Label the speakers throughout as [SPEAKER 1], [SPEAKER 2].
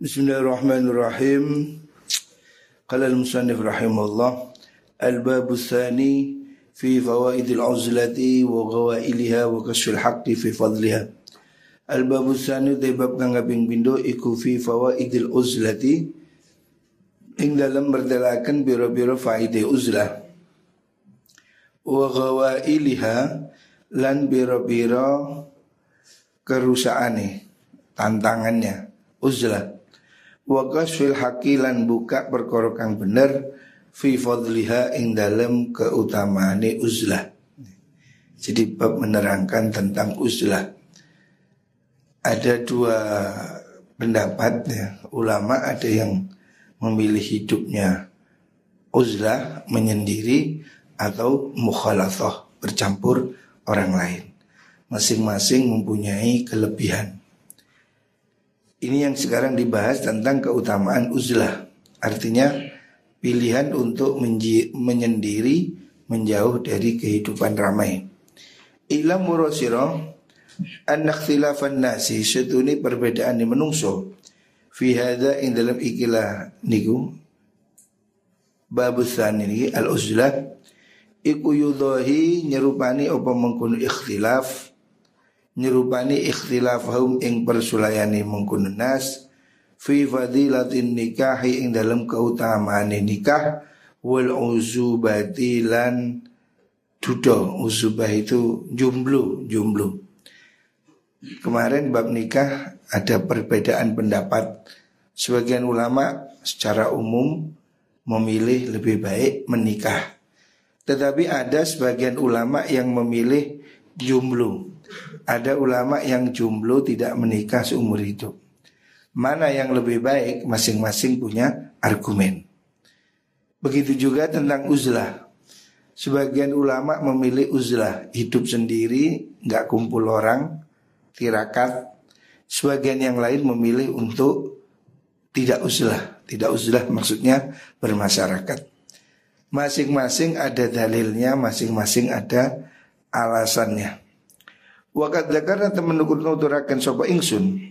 [SPEAKER 1] Bismillahirrahmanirrahim. Qala al-musannif rahimahullah al-bab tsani fi fawaid al-uzlati wa ghawailiha wa kashf al-haqq fi fadliha. Al-bab tsani te bab kang kaping pindho iku fi fawaid al-uzlati ing dalam berdalakan biro-biro faide uzlah wa ghawailiha lan biro-biro kerusaane tantangannya uzlah wa kasfil hakilan buka perkara kang bener fi fadliha ing dalem keutamaane uzlah. Jadi bab menerangkan tentang uzlah. Ada dua pendapat ya. Ulama ada yang memilih hidupnya uzlah menyendiri atau mukhalafah bercampur orang lain. Masing-masing mempunyai kelebihan. Ini yang sekarang dibahas tentang keutamaan uzlah. Artinya pilihan untuk menyendiri menjauh dari kehidupan ramai. Ilam murosiro anak khilafan nasi setuni perbedaan di menungso fi hada ing dalam ikilah niku babusan ini al uzlah iku yudhahi nyerupani apa mengkono ikhtilaf nyerupani ikhtilafahum ing persulayani mengkuno nas fi fadilatin nikahi ing dalam keutamaan nikah wal uzubati lan dudo uzubah itu jumlu jumlu kemarin bab nikah ada perbedaan pendapat. Sebagian ulama secara umum memilih lebih baik menikah. Tetapi ada sebagian ulama yang memilih jumlu ada ulama yang jomblo tidak menikah seumur hidup. Mana yang lebih baik masing-masing punya argumen. Begitu juga tentang uzlah. Sebagian ulama memilih uzlah hidup sendiri, nggak kumpul orang, tirakat. Sebagian yang lain memilih untuk tidak uzlah. Tidak uzlah maksudnya bermasyarakat. Masing-masing ada dalilnya, masing-masing ada alasannya. Wakat zakarna temen nukut nuturakan sopa ingsun.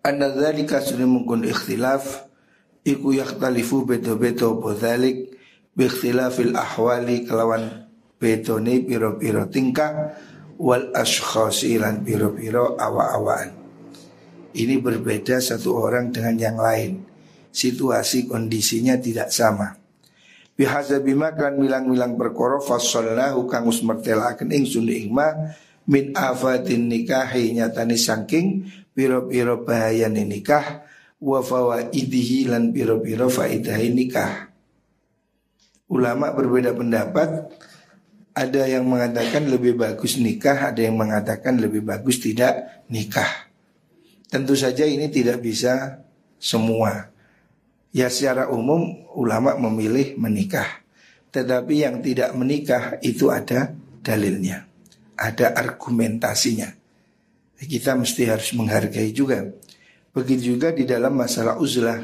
[SPEAKER 1] Anna dhalika suni mungkun ikhtilaf Iku yakhtalifu beto-beto podhalik Bikhtilafil ahwali kelawan betone piro-piro tingkah Wal ashkhasi lan piro-piro awa-awaan Ini berbeda satu orang dengan yang lain. Situasi kondisinya tidak sama. Bihasabimak kan milang-milang perkoro Fasolnahu kangus mertelakan ingsun ingma min afatin nikahi nyatani saking piro-piro bahaya nikah wa fawaidihi lan piro-piro faidahi nikah. Ulama berbeda pendapat, ada yang mengatakan lebih bagus nikah, ada yang mengatakan lebih bagus tidak nikah. Tentu saja ini tidak bisa semua. Ya secara umum ulama memilih menikah. Tetapi yang tidak menikah itu ada dalilnya ada argumentasinya. Kita mesti harus menghargai juga. Begitu juga di dalam masalah uzlah.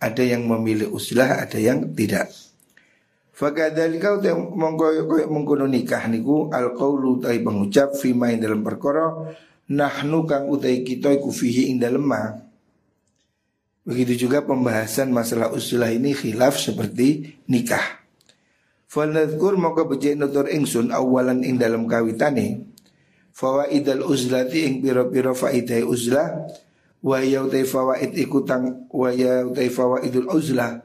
[SPEAKER 1] Ada yang memilih uzlah, ada yang tidak. Fakadhalika mongko mengkono nikah niku alqaulu tai pengucap fi main dalam perkara nahnu kang utai kita iku fihi ing dalem Begitu juga pembahasan masalah uzlah ini khilaf seperti nikah. Falnadkur maka becik nutur ingsun awalan ing dalam kawitane. Fawaidal uzlati ing piro-piro faidai uzlah. Wa yautai fawaid ikutang Wa yautai fawaidul uzlah.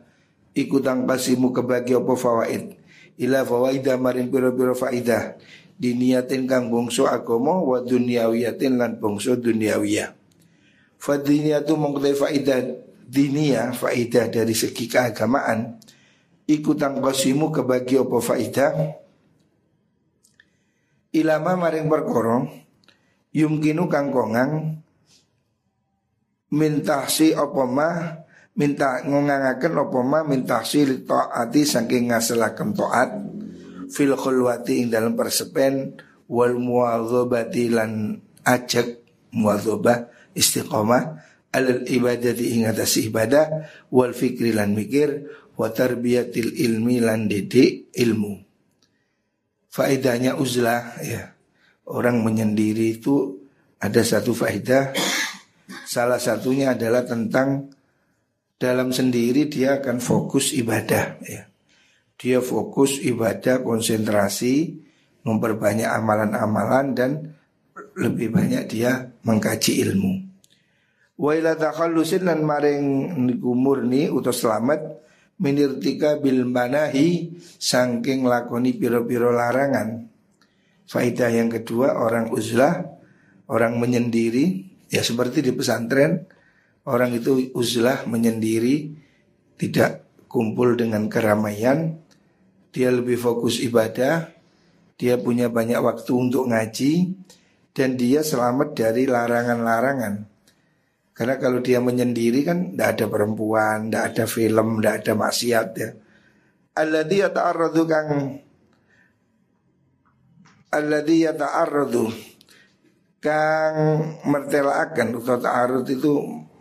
[SPEAKER 1] Ikutang pasimu kebagi apa fawaid. Ila fawaida maring piro-piro faidah Diniatin kang bongso agomo Wa dunyawiyatin lan bongso dunyawiyah Fadiniyatu mengkutai faidah Dinia faidah dari segi keagamaan Ikutan kosimu kebagi opo faidah Ilama maring perkara Yumkinu kangkongang Mintahsi opo ma Minta ngongangaken opo ma Mintahsi li ta'ati saking ngaselaken ta'at Fil khulwati ing dalam persepen Wal muadzobati lan ajak Muadzobah istiqomah Alal ibadati ing atas ibadah Wal fikri lan mikir wa tarbiyatil ilmi lan didik ilmu. Faedahnya uzlah ya. Orang menyendiri itu ada satu faedah Salah satunya adalah tentang dalam sendiri dia akan fokus ibadah ya. Dia fokus ibadah, konsentrasi, memperbanyak amalan-amalan dan lebih banyak dia mengkaji ilmu. Wa ila takhallusin lan maring niku murni utus selamat minirtika bil manahi saking lakoni piro-piro larangan. Faidah yang kedua orang uzlah, orang menyendiri, ya seperti di pesantren orang itu uzlah menyendiri, tidak kumpul dengan keramaian, dia lebih fokus ibadah, dia punya banyak waktu untuk ngaji, dan dia selamat dari larangan-larangan. Karena kalau dia menyendiri kan tidak ada perempuan, tidak ada film, tidak ada maksiat ya. Alladhi yata'arradu kang Alladhi yata'arradu Kang mertelaakan atau ta'arud itu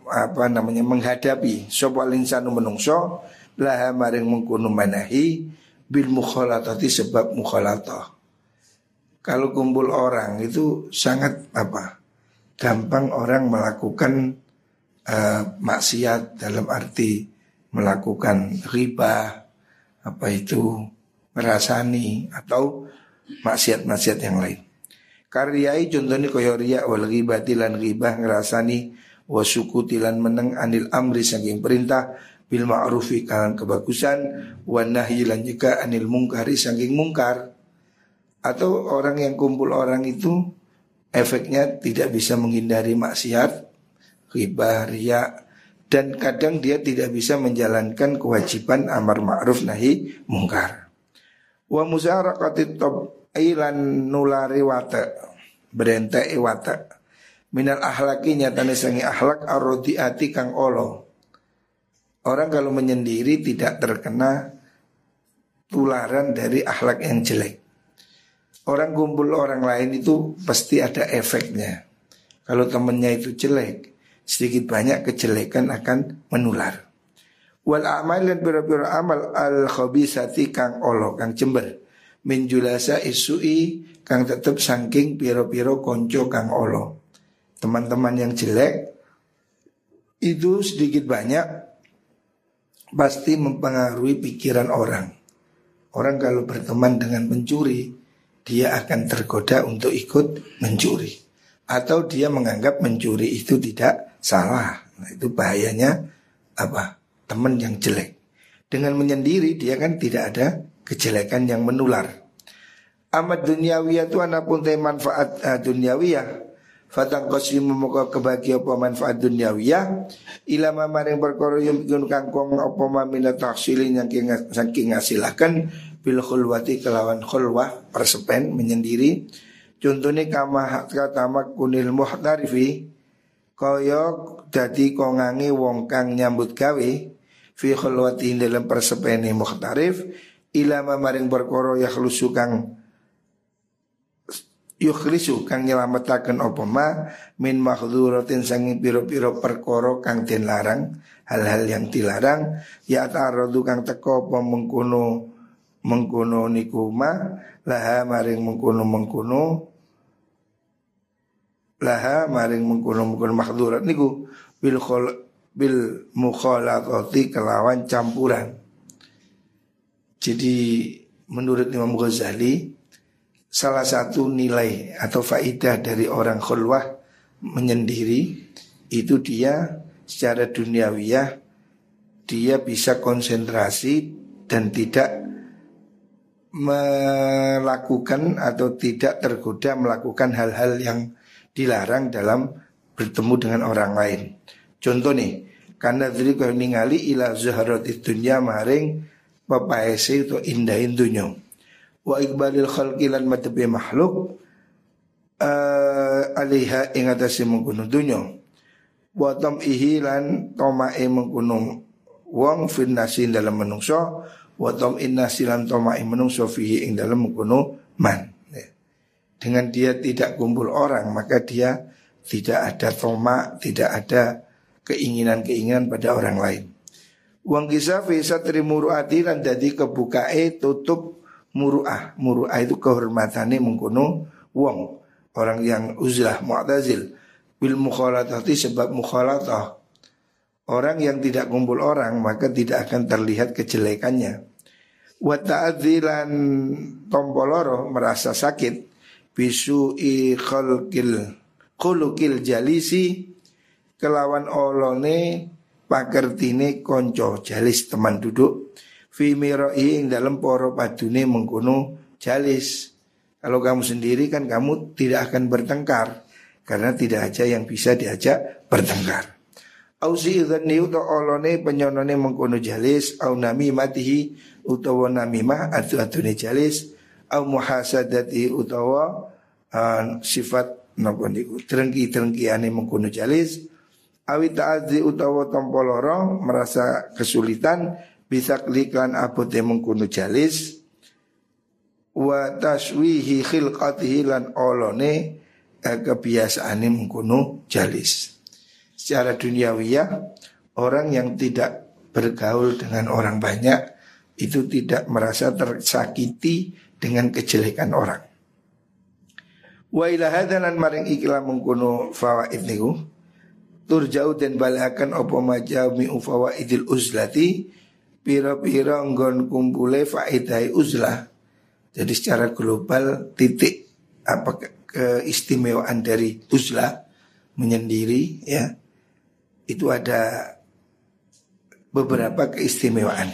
[SPEAKER 1] apa namanya menghadapi sapa insanu menungso laha maring mengkono manahi bil mukhalatati sebab mukhalatah. Kalau kumpul orang itu sangat apa? Gampang orang melakukan uh, maksiat dalam arti melakukan riba, apa itu merasani atau maksiat-maksiat yang lain. Karyai contohnya kaya riya wal ghibati lan ghibah ngerasani wa tilan meneng anil amri saking perintah bil ma'rufi kalan kebagusan wa nahyi lan juga anil mungkari saking mungkar atau orang yang kumpul orang itu efeknya tidak bisa menghindari maksiat riba, ria dan kadang dia tidak bisa menjalankan kewajiban amar ma'ruf nahi mungkar. Wa musyarakati ilan nulari wata berente wata minal ahlaki nyatane sangi ahlak arodiati kang olo. Orang kalau menyendiri tidak terkena tularan dari ahlak yang jelek. Orang kumpul orang lain itu pasti ada efeknya. Kalau temennya itu jelek, sedikit banyak kejelekan akan menular. Wal amal dan biro-biro amal al khabisati kang olo kang cember min julasa isui kang tetep saking piro-piro konco kang olo. Teman-teman yang jelek itu sedikit banyak pasti mempengaruhi pikiran orang. Orang kalau berteman dengan pencuri, dia akan tergoda untuk ikut mencuri. Atau dia menganggap mencuri itu tidak salah. Nah, itu bahayanya apa? Teman yang jelek. Dengan menyendiri dia kan tidak ada kejelekan yang menular. Amat duniawiyah itu anapun teh manfaat uh, duniawiyah Fatang qasimu moko kebagi apa manfaat duniawiyah Ilama maring perkara yang bikin kangkong apa mamina taksilin yang saking ngasilakan Bil khulwati kelawan khulwah persepen menyendiri Contohnya kama kata kunil muhtarifi Koyok dadi kongangi wong kang nyambut gawe Fi khulwati dalam persepene muhtarif Ilama maring perkara yakhlusu kang yukhlisu kang nyelametaken apa ma min mahdzuratin sanging piro-piro perkara kang den larang hal-hal yang dilarang ya ta'arradu kang teko apa mengkono mengkono niku ma laha maring mengkono mengkono laha maring mengkono mengkono mahdurat niku bil khol bil mukhalatati kelawan campuran. Jadi menurut Imam Ghazali salah satu nilai atau faidah dari orang khulwah menyendiri itu dia secara duniawiyah dia bisa konsentrasi dan tidak melakukan atau tidak tergoda melakukan hal-hal yang dilarang dalam bertemu dengan orang lain. Contoh nih, karena dari kau ningali ila zuharati dunya maring papaese itu indahin dunya wa ikbalil khalqi lan madhabi makhluk uh, alaiha ing atase mengkono dunya wa tam'ihi lan tomae mengkono wong fin nasi dalam menungso wa nasi lan tomae menungso fihi ing dalam mengkono man. Dengan dia tidak kumpul orang maka dia tidak ada toma tidak ada keinginan-keinginan pada orang lain Wang kisah bisa terimuru dan jadi kebukae tutup muruah. Muruah itu kehormatannya mengkono wong. Orang yang uzlah mu'tazil. bil mukhalatati sebab mukhalatah orang yang tidak kumpul orang maka tidak akan terlihat kejelekannya wa ta'adzilan tompoloro merasa sakit bisu i khalqil khulukil jalisi kelawan olone pakertine konco jalis teman duduk fi miroi ing dalam poro padune mengkono jalis kalau kamu sendiri kan kamu tidak akan bertengkar karena tidak aja yang bisa diajak bertengkar. Ausi idhani uta olone penyonone mengkono jalis au nami matihi utawa namimah atu atune jalis au muhasadati utawa uh, sifat napa niku trengki-trengkiane mengkono jalis. Awi ta'adzi utawa tampa merasa kesulitan bisa kliklan abote mengkono jalis. Wa taswihi khilqatihi lan olone eh, kebiasaane mengkono jalis. Secara duniawiyah orang yang tidak bergaul dengan orang banyak itu tidak merasa tersakiti dengan kejelekan orang. Wa ila hadanan maring ikilah mengkono fawaid niku turjau dan balakan apa majami fawaidil uzlati pira-pira nggon kumpule faidai uzlah jadi secara global titik apa keistimewaan dari uzlah menyendiri ya itu ada beberapa keistimewaan.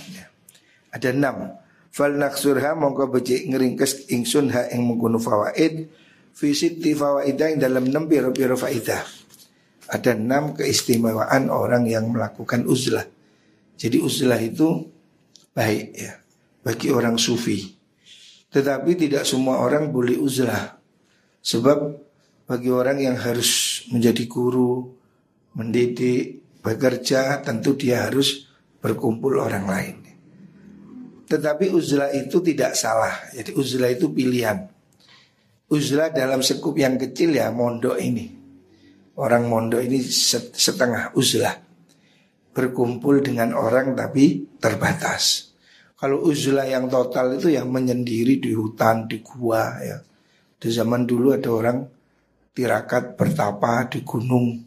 [SPEAKER 1] Ada enam. Fal naksurha mongko becik ngeringkes ingsun ha ing fawaid fi sitti fawaidah dalam enam piro-piro faidah. Ada enam keistimewaan orang yang melakukan uzlah. Jadi uzlah itu baik ya bagi orang sufi. Tetapi tidak semua orang boleh uzlah. Sebab bagi orang yang harus menjadi guru, mendidik, bekerja, tentu dia harus berkumpul orang lain. Tetapi uzlah itu tidak salah. Jadi uzlah itu pilihan. Uzlah dalam sekup yang kecil ya mondok ini. Orang mondok ini setengah uzlah. Berkumpul dengan orang tapi terbatas. Kalau uzlah yang total itu yang menyendiri di hutan, di gua ya. Di zaman dulu ada orang tirakat bertapa di gunung.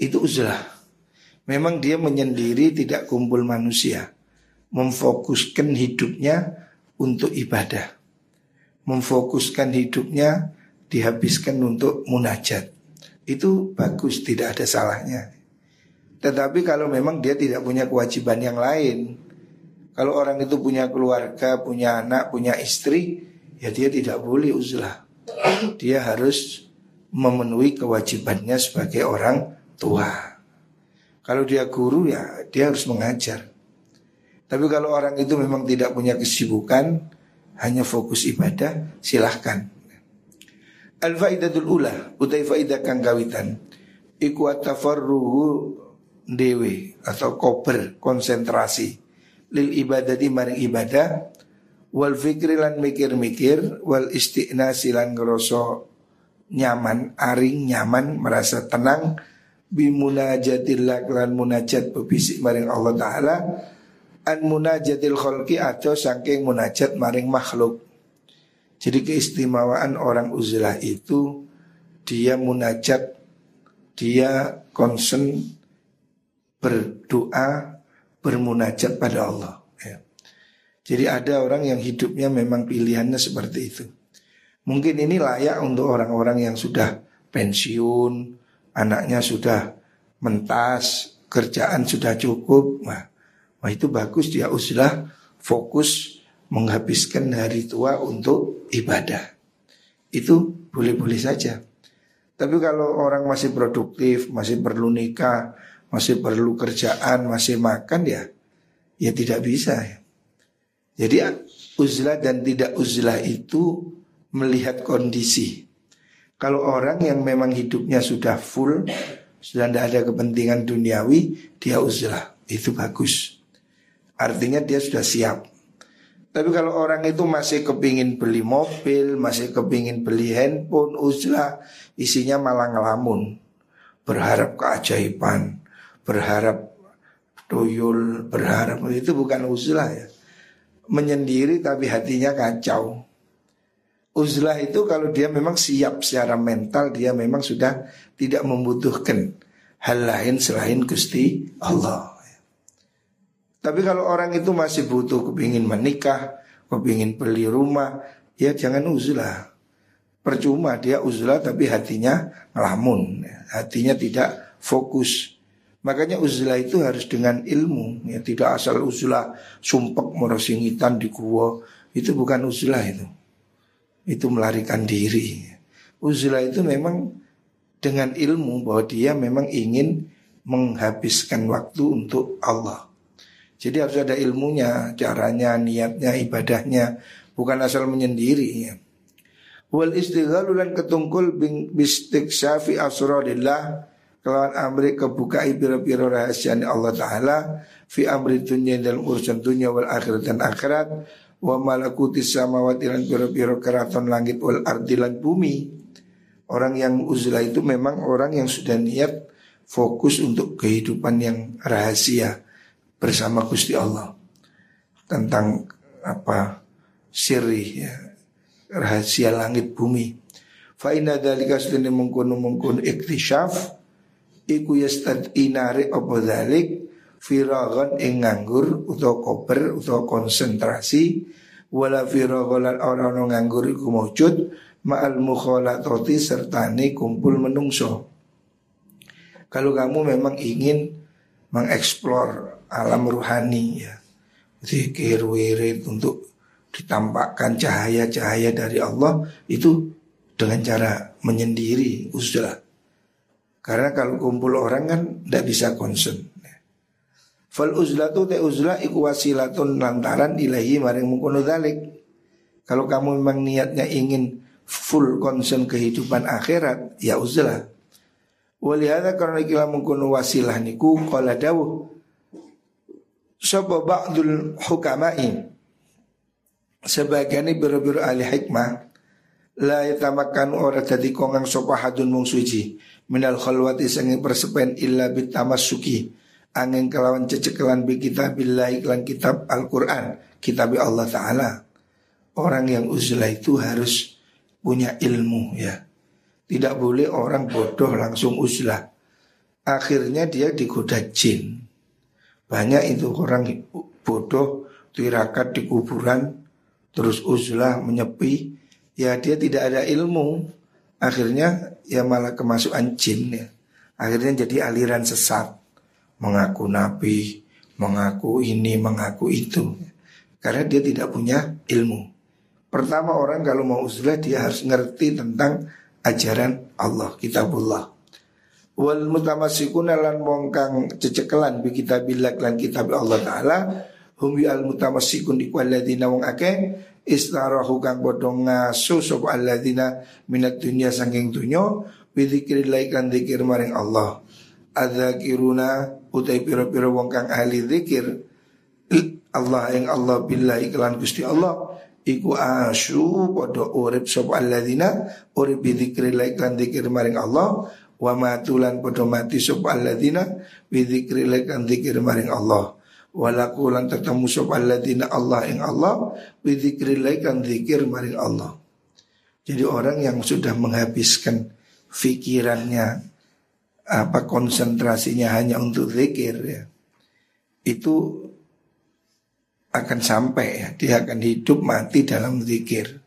[SPEAKER 1] Itu uzlah. Memang dia menyendiri tidak kumpul manusia. Memfokuskan hidupnya untuk ibadah. Memfokuskan hidupnya dihabiskan untuk munajat. Itu bagus, tidak ada salahnya. Tetapi kalau memang dia tidak punya kewajiban yang lain, kalau orang itu punya keluarga, punya anak, punya istri, ya dia tidak boleh uzlah. Dia harus memenuhi kewajibannya sebagai orang tua. Kalau dia guru ya dia harus mengajar. Tapi kalau orang itu memang tidak punya kesibukan, hanya fokus ibadah, silahkan. Al-faidatul ula, utai faidah kang kawitan. Iku atafarruhu dewe atau koper, konsentrasi lil ibadati maring ibadah wal fikri lan mikir-mikir wal istinasi lan ngerasa nyaman aring nyaman merasa tenang bimunajatillah lan munajat bebisik maring Allah taala an munajatil khalqi atau saking munajat maring makhluk jadi keistimewaan orang uzlah itu dia munajat dia concern berdoa bermunajat pada Allah. Ya. Jadi ada orang yang hidupnya memang pilihannya seperti itu. Mungkin ini layak untuk orang-orang yang sudah pensiun, anaknya sudah mentas, kerjaan sudah cukup. Wah, wah itu bagus dia uslah fokus menghabiskan hari tua untuk ibadah. Itu boleh-boleh saja. Tapi kalau orang masih produktif, masih perlu nikah, masih perlu kerjaan, masih makan ya, ya tidak bisa ya. Jadi uzlah dan tidak uzlah itu melihat kondisi. Kalau orang yang memang hidupnya sudah full, sudah tidak ada kepentingan duniawi, dia uzlah. Itu bagus. Artinya dia sudah siap. Tapi kalau orang itu masih kepingin beli mobil, masih kepingin beli handphone, uzlah, isinya malah ngelamun. Berharap keajaiban, berharap tuyul, berharap itu bukan uzlah ya. Menyendiri tapi hatinya kacau. Uzlah itu kalau dia memang siap secara mental dia memang sudah tidak membutuhkan hal lain selain Gusti Allah. Tapi kalau orang itu masih butuh kepingin menikah, kepingin beli rumah, ya jangan uzlah. Percuma dia uzlah tapi hatinya ngelamun, hatinya tidak fokus. Makanya uzlah itu harus dengan ilmu, ya tidak asal uzlah sumpek merosingitan di gua, itu bukan uzlah itu itu melarikan diri. Uzlah itu memang dengan ilmu bahwa dia memang ingin menghabiskan waktu untuk Allah. Jadi harus ada ilmunya, caranya, niatnya, ibadahnya, bukan asal menyendiri. Ya. Wal istighalu lan ketungkul bing bistiksyafi asrarillah kelawan amri kebukai biro-biro rahasia Allah Ta'ala fi amri dunia dalam urusan dunia wal akhirat dan akhirat wa malakuti samawati lan piro-piro keraton langit wal ardi lan bumi. Orang yang uzlah itu memang orang yang sudah niat fokus untuk kehidupan yang rahasia bersama Gusti Allah. Tentang apa sirri ya, rahasia langit bumi. Fa inna dalika sedene mengkono mengkono iktisyaf iku yastad inare apa dalik firagan ing nganggur utawa koper utawa konsentrasi wala firagan orang orang nganggur iku maujud ma'al mukhalatati sertane kumpul menungso. Kalau kamu memang ingin mengeksplor alam ruhani ya, zikir wirid untuk ditampakkan cahaya-cahaya dari Allah itu dengan cara menyendiri uslah. Karena kalau kumpul orang kan tidak bisa konsen. Fal uzlatu te uzla iku wasilatun lantaran ilahi maring mengkono dalik. Kalau kamu memang niatnya ingin full concern kehidupan akhirat, ya uzlah. Walihada karena kila mengkono wasilah niku kala dawuh. Sapa ba'dul hukamai. Sebagian biru-biru ahli hikmah. La yatamakan ora dadi kongang sapa hadun mung suci. Minal khalwati sangi persepen illa bitamasuki angin kelawan cecekelan bi kitabillah iklan kitab Al-Quran kitab Allah Ta'ala. Orang yang uzlah itu harus punya ilmu ya. Tidak boleh orang bodoh langsung uzlah. Akhirnya dia digoda jin banyak itu orang bodoh tirakat di kuburan terus uzlah menyepi ya dia tidak ada ilmu akhirnya ya malah kemasukan jin ya akhirnya jadi aliran sesat mengaku nabi, mengaku ini, mengaku itu. Karena dia tidak punya ilmu. Pertama orang kalau mau uzlah dia harus ngerti tentang ajaran Allah, kitabullah. Wal mutamassikuna lan wong kang cecekelan bi kitabillah lan kitab Allah taala hum al mutamassikun iku alladzina wong akeh istarahu kang padha ngaso sapa alladzina minat dunya saking dunya bi dzikrillah kan dzikir maring Allah. Adzakiruna utai pira-pira wong kang ahli zikir Allah yang Allah billahi kelan Gusti Allah iku asu padha urip sapa alladzina urip bi dzikrillah kan zikir maring Allah wa matulan padha mati sapa alladzina bi zikir maring Allah. Walaku lan ketemu sapa alladzina Allah yang Allah bi zikir maring Allah. Jadi orang yang sudah menghabiskan fikirannya apa konsentrasinya hanya untuk zikir ya itu akan sampai ya dia akan hidup mati dalam zikir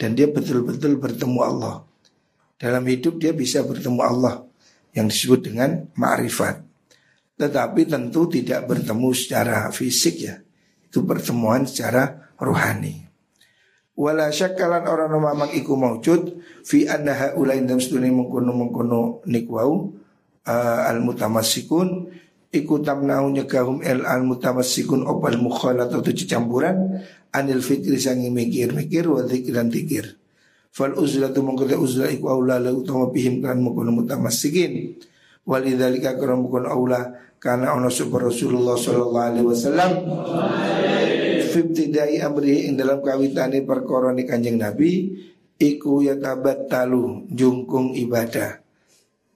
[SPEAKER 1] dan dia betul-betul bertemu Allah dalam hidup dia bisa bertemu Allah yang disebut dengan ma'rifat. Tetapi tentu tidak bertemu secara fisik ya. Itu pertemuan secara rohani. Wala syakkalan orang memang iku maujud fi annaha ulain dalam sedunia mengkono mengkono nikwau uh, al mutamassikun iku tamnau nyegahum el al mutamassikun opal mukhalat atau campuran anil fikri sangi mikir-mikir wa dzikran dzikir fal uzlatu mengkota uzlah iku aula la utama bihim kan mukun mutamassikin walidzalika karam mukun aula karena ono super Rasulullah sallallahu alaihi wasallam. Fibtidai amri ing dalam kawitane perkara ni Kanjeng Nabi iku yatabattalu jungkung ibadah.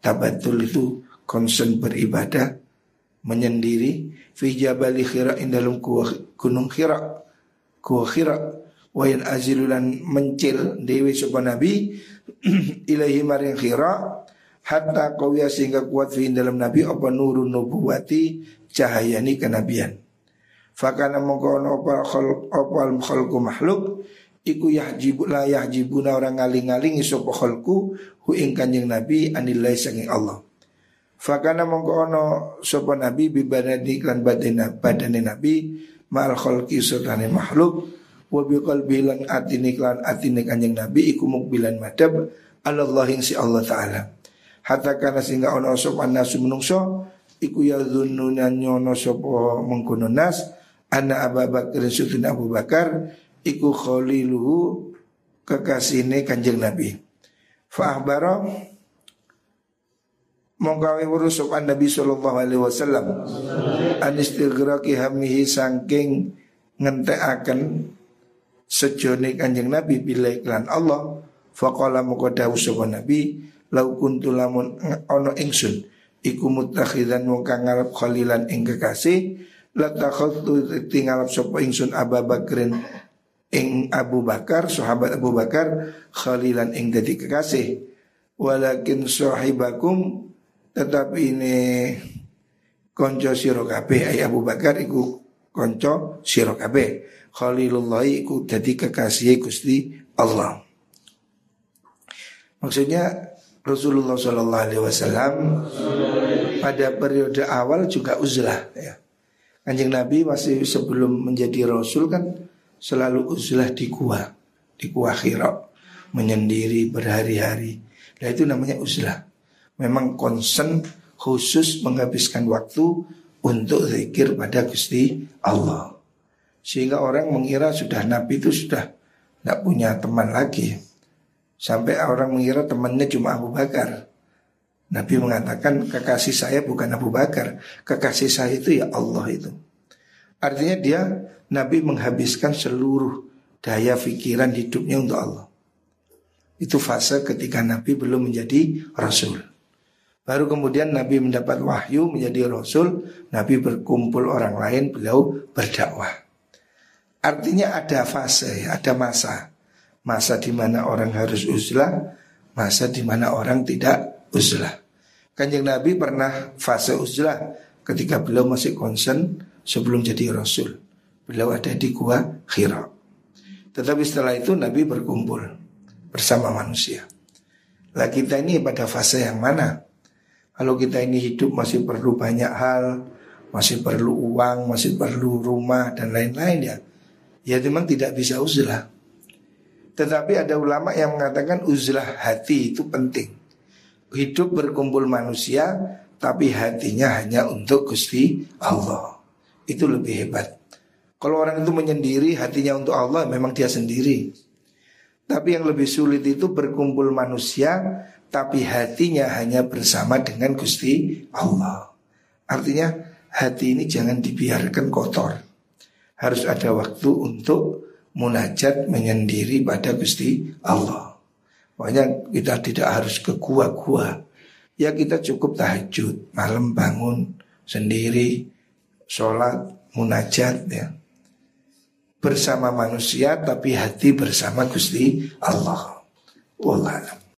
[SPEAKER 1] Tabatul itu konsen beribadah menyendiri fi jabali khira in dalam gunung khira. Gua khira Wayan azilulan mencil dewi sopan nabi ilahi maring khira hatta kawya sehingga kuat fi dalam nabi apa nurun nubuwati cahayani kenabian. Fakana mengkono apa khol apa khalqu makhluk iku yahjibu la yahjibuna orang ngaling-ngalingi sapa khalqu hu ing kanjeng nabi anilai saking Allah. Fakana mengkono sapa nabi bibadani kan badana badane nabi mal khalqi sutane makhluk wa bi qalbi lan atine klan atine kanjeng Nabi iku mukbilan madhab Allah si Allah taala. Hatta kana sehingga ana sapa nasu menungso iku ya dzunnuna nyono sapa mengkono nas ana Abu Bakar sutun Abu Bakar iku khaliluhu kekasihne kanjeng Nabi. Fa akhbara mongkawe weruh sapa Nabi sallallahu alaihi wasallam an istighraqi hamihi saking ngentekaken sejone kanjeng Nabi bila iklan Allah faqala moko dawuh sapa Nabi lau kuntu lamun ana ingsun iku mutakhidan wong kang ngarep khalilan ing kekasih la takhadtu tinggal sapa ingsun Abu Bakrin ing Abu Bakar sahabat Abu Bakar khalilan ing dadi kekasih. Walakin sahibakum tetapi ini konco sira kabeh. Abu Bakar iku konco sira kabeh Khalilullah iku jadi kekasih Gusti Allah. Maksudnya Rasulullah Shallallahu Alaihi Wasallam pada periode awal juga uzlah. Ya. Kanjeng Nabi masih sebelum menjadi Rasul kan selalu uzlah di gua, di gua Hira, menyendiri berhari-hari. Nah itu namanya uzlah. Memang konsen khusus menghabiskan waktu untuk zikir pada Gusti Allah. Sehingga orang mengira sudah Nabi itu sudah tidak punya teman lagi. Sampai orang mengira temannya cuma Abu Bakar. Nabi mengatakan kekasih saya bukan Abu Bakar, kekasih saya itu ya Allah itu. Artinya dia Nabi menghabiskan seluruh daya pikiran hidupnya untuk Allah. Itu fase ketika Nabi belum menjadi Rasul. Baru kemudian Nabi mendapat wahyu menjadi Rasul, Nabi berkumpul orang lain, beliau berdakwah. Artinya ada fase, ada masa. Masa di mana orang harus uzlah, masa di mana orang tidak uzlah. Kanjeng Nabi pernah fase uzlah ketika beliau masih konsen sebelum jadi Rasul. Beliau ada di gua Hira. Tetapi setelah itu Nabi berkumpul bersama manusia. Lah kita ini pada fase yang mana? Kalau kita ini hidup masih perlu banyak hal, masih perlu uang, masih perlu rumah dan lain-lain ya ya memang tidak bisa uzlah. Tetapi ada ulama yang mengatakan uzlah hati itu penting. Hidup berkumpul manusia tapi hatinya hanya untuk Gusti Allah. Itu lebih hebat. Kalau orang itu menyendiri hatinya untuk Allah memang dia sendiri. Tapi yang lebih sulit itu berkumpul manusia tapi hatinya hanya bersama dengan Gusti Allah. Artinya hati ini jangan dibiarkan kotor harus ada waktu untuk munajat menyendiri pada Gusti Allah. Makanya kita tidak harus ke gua-gua. Ya kita cukup tahajud, malam bangun sendiri, sholat, munajat ya. Bersama manusia tapi hati bersama Gusti Allah. Wallah.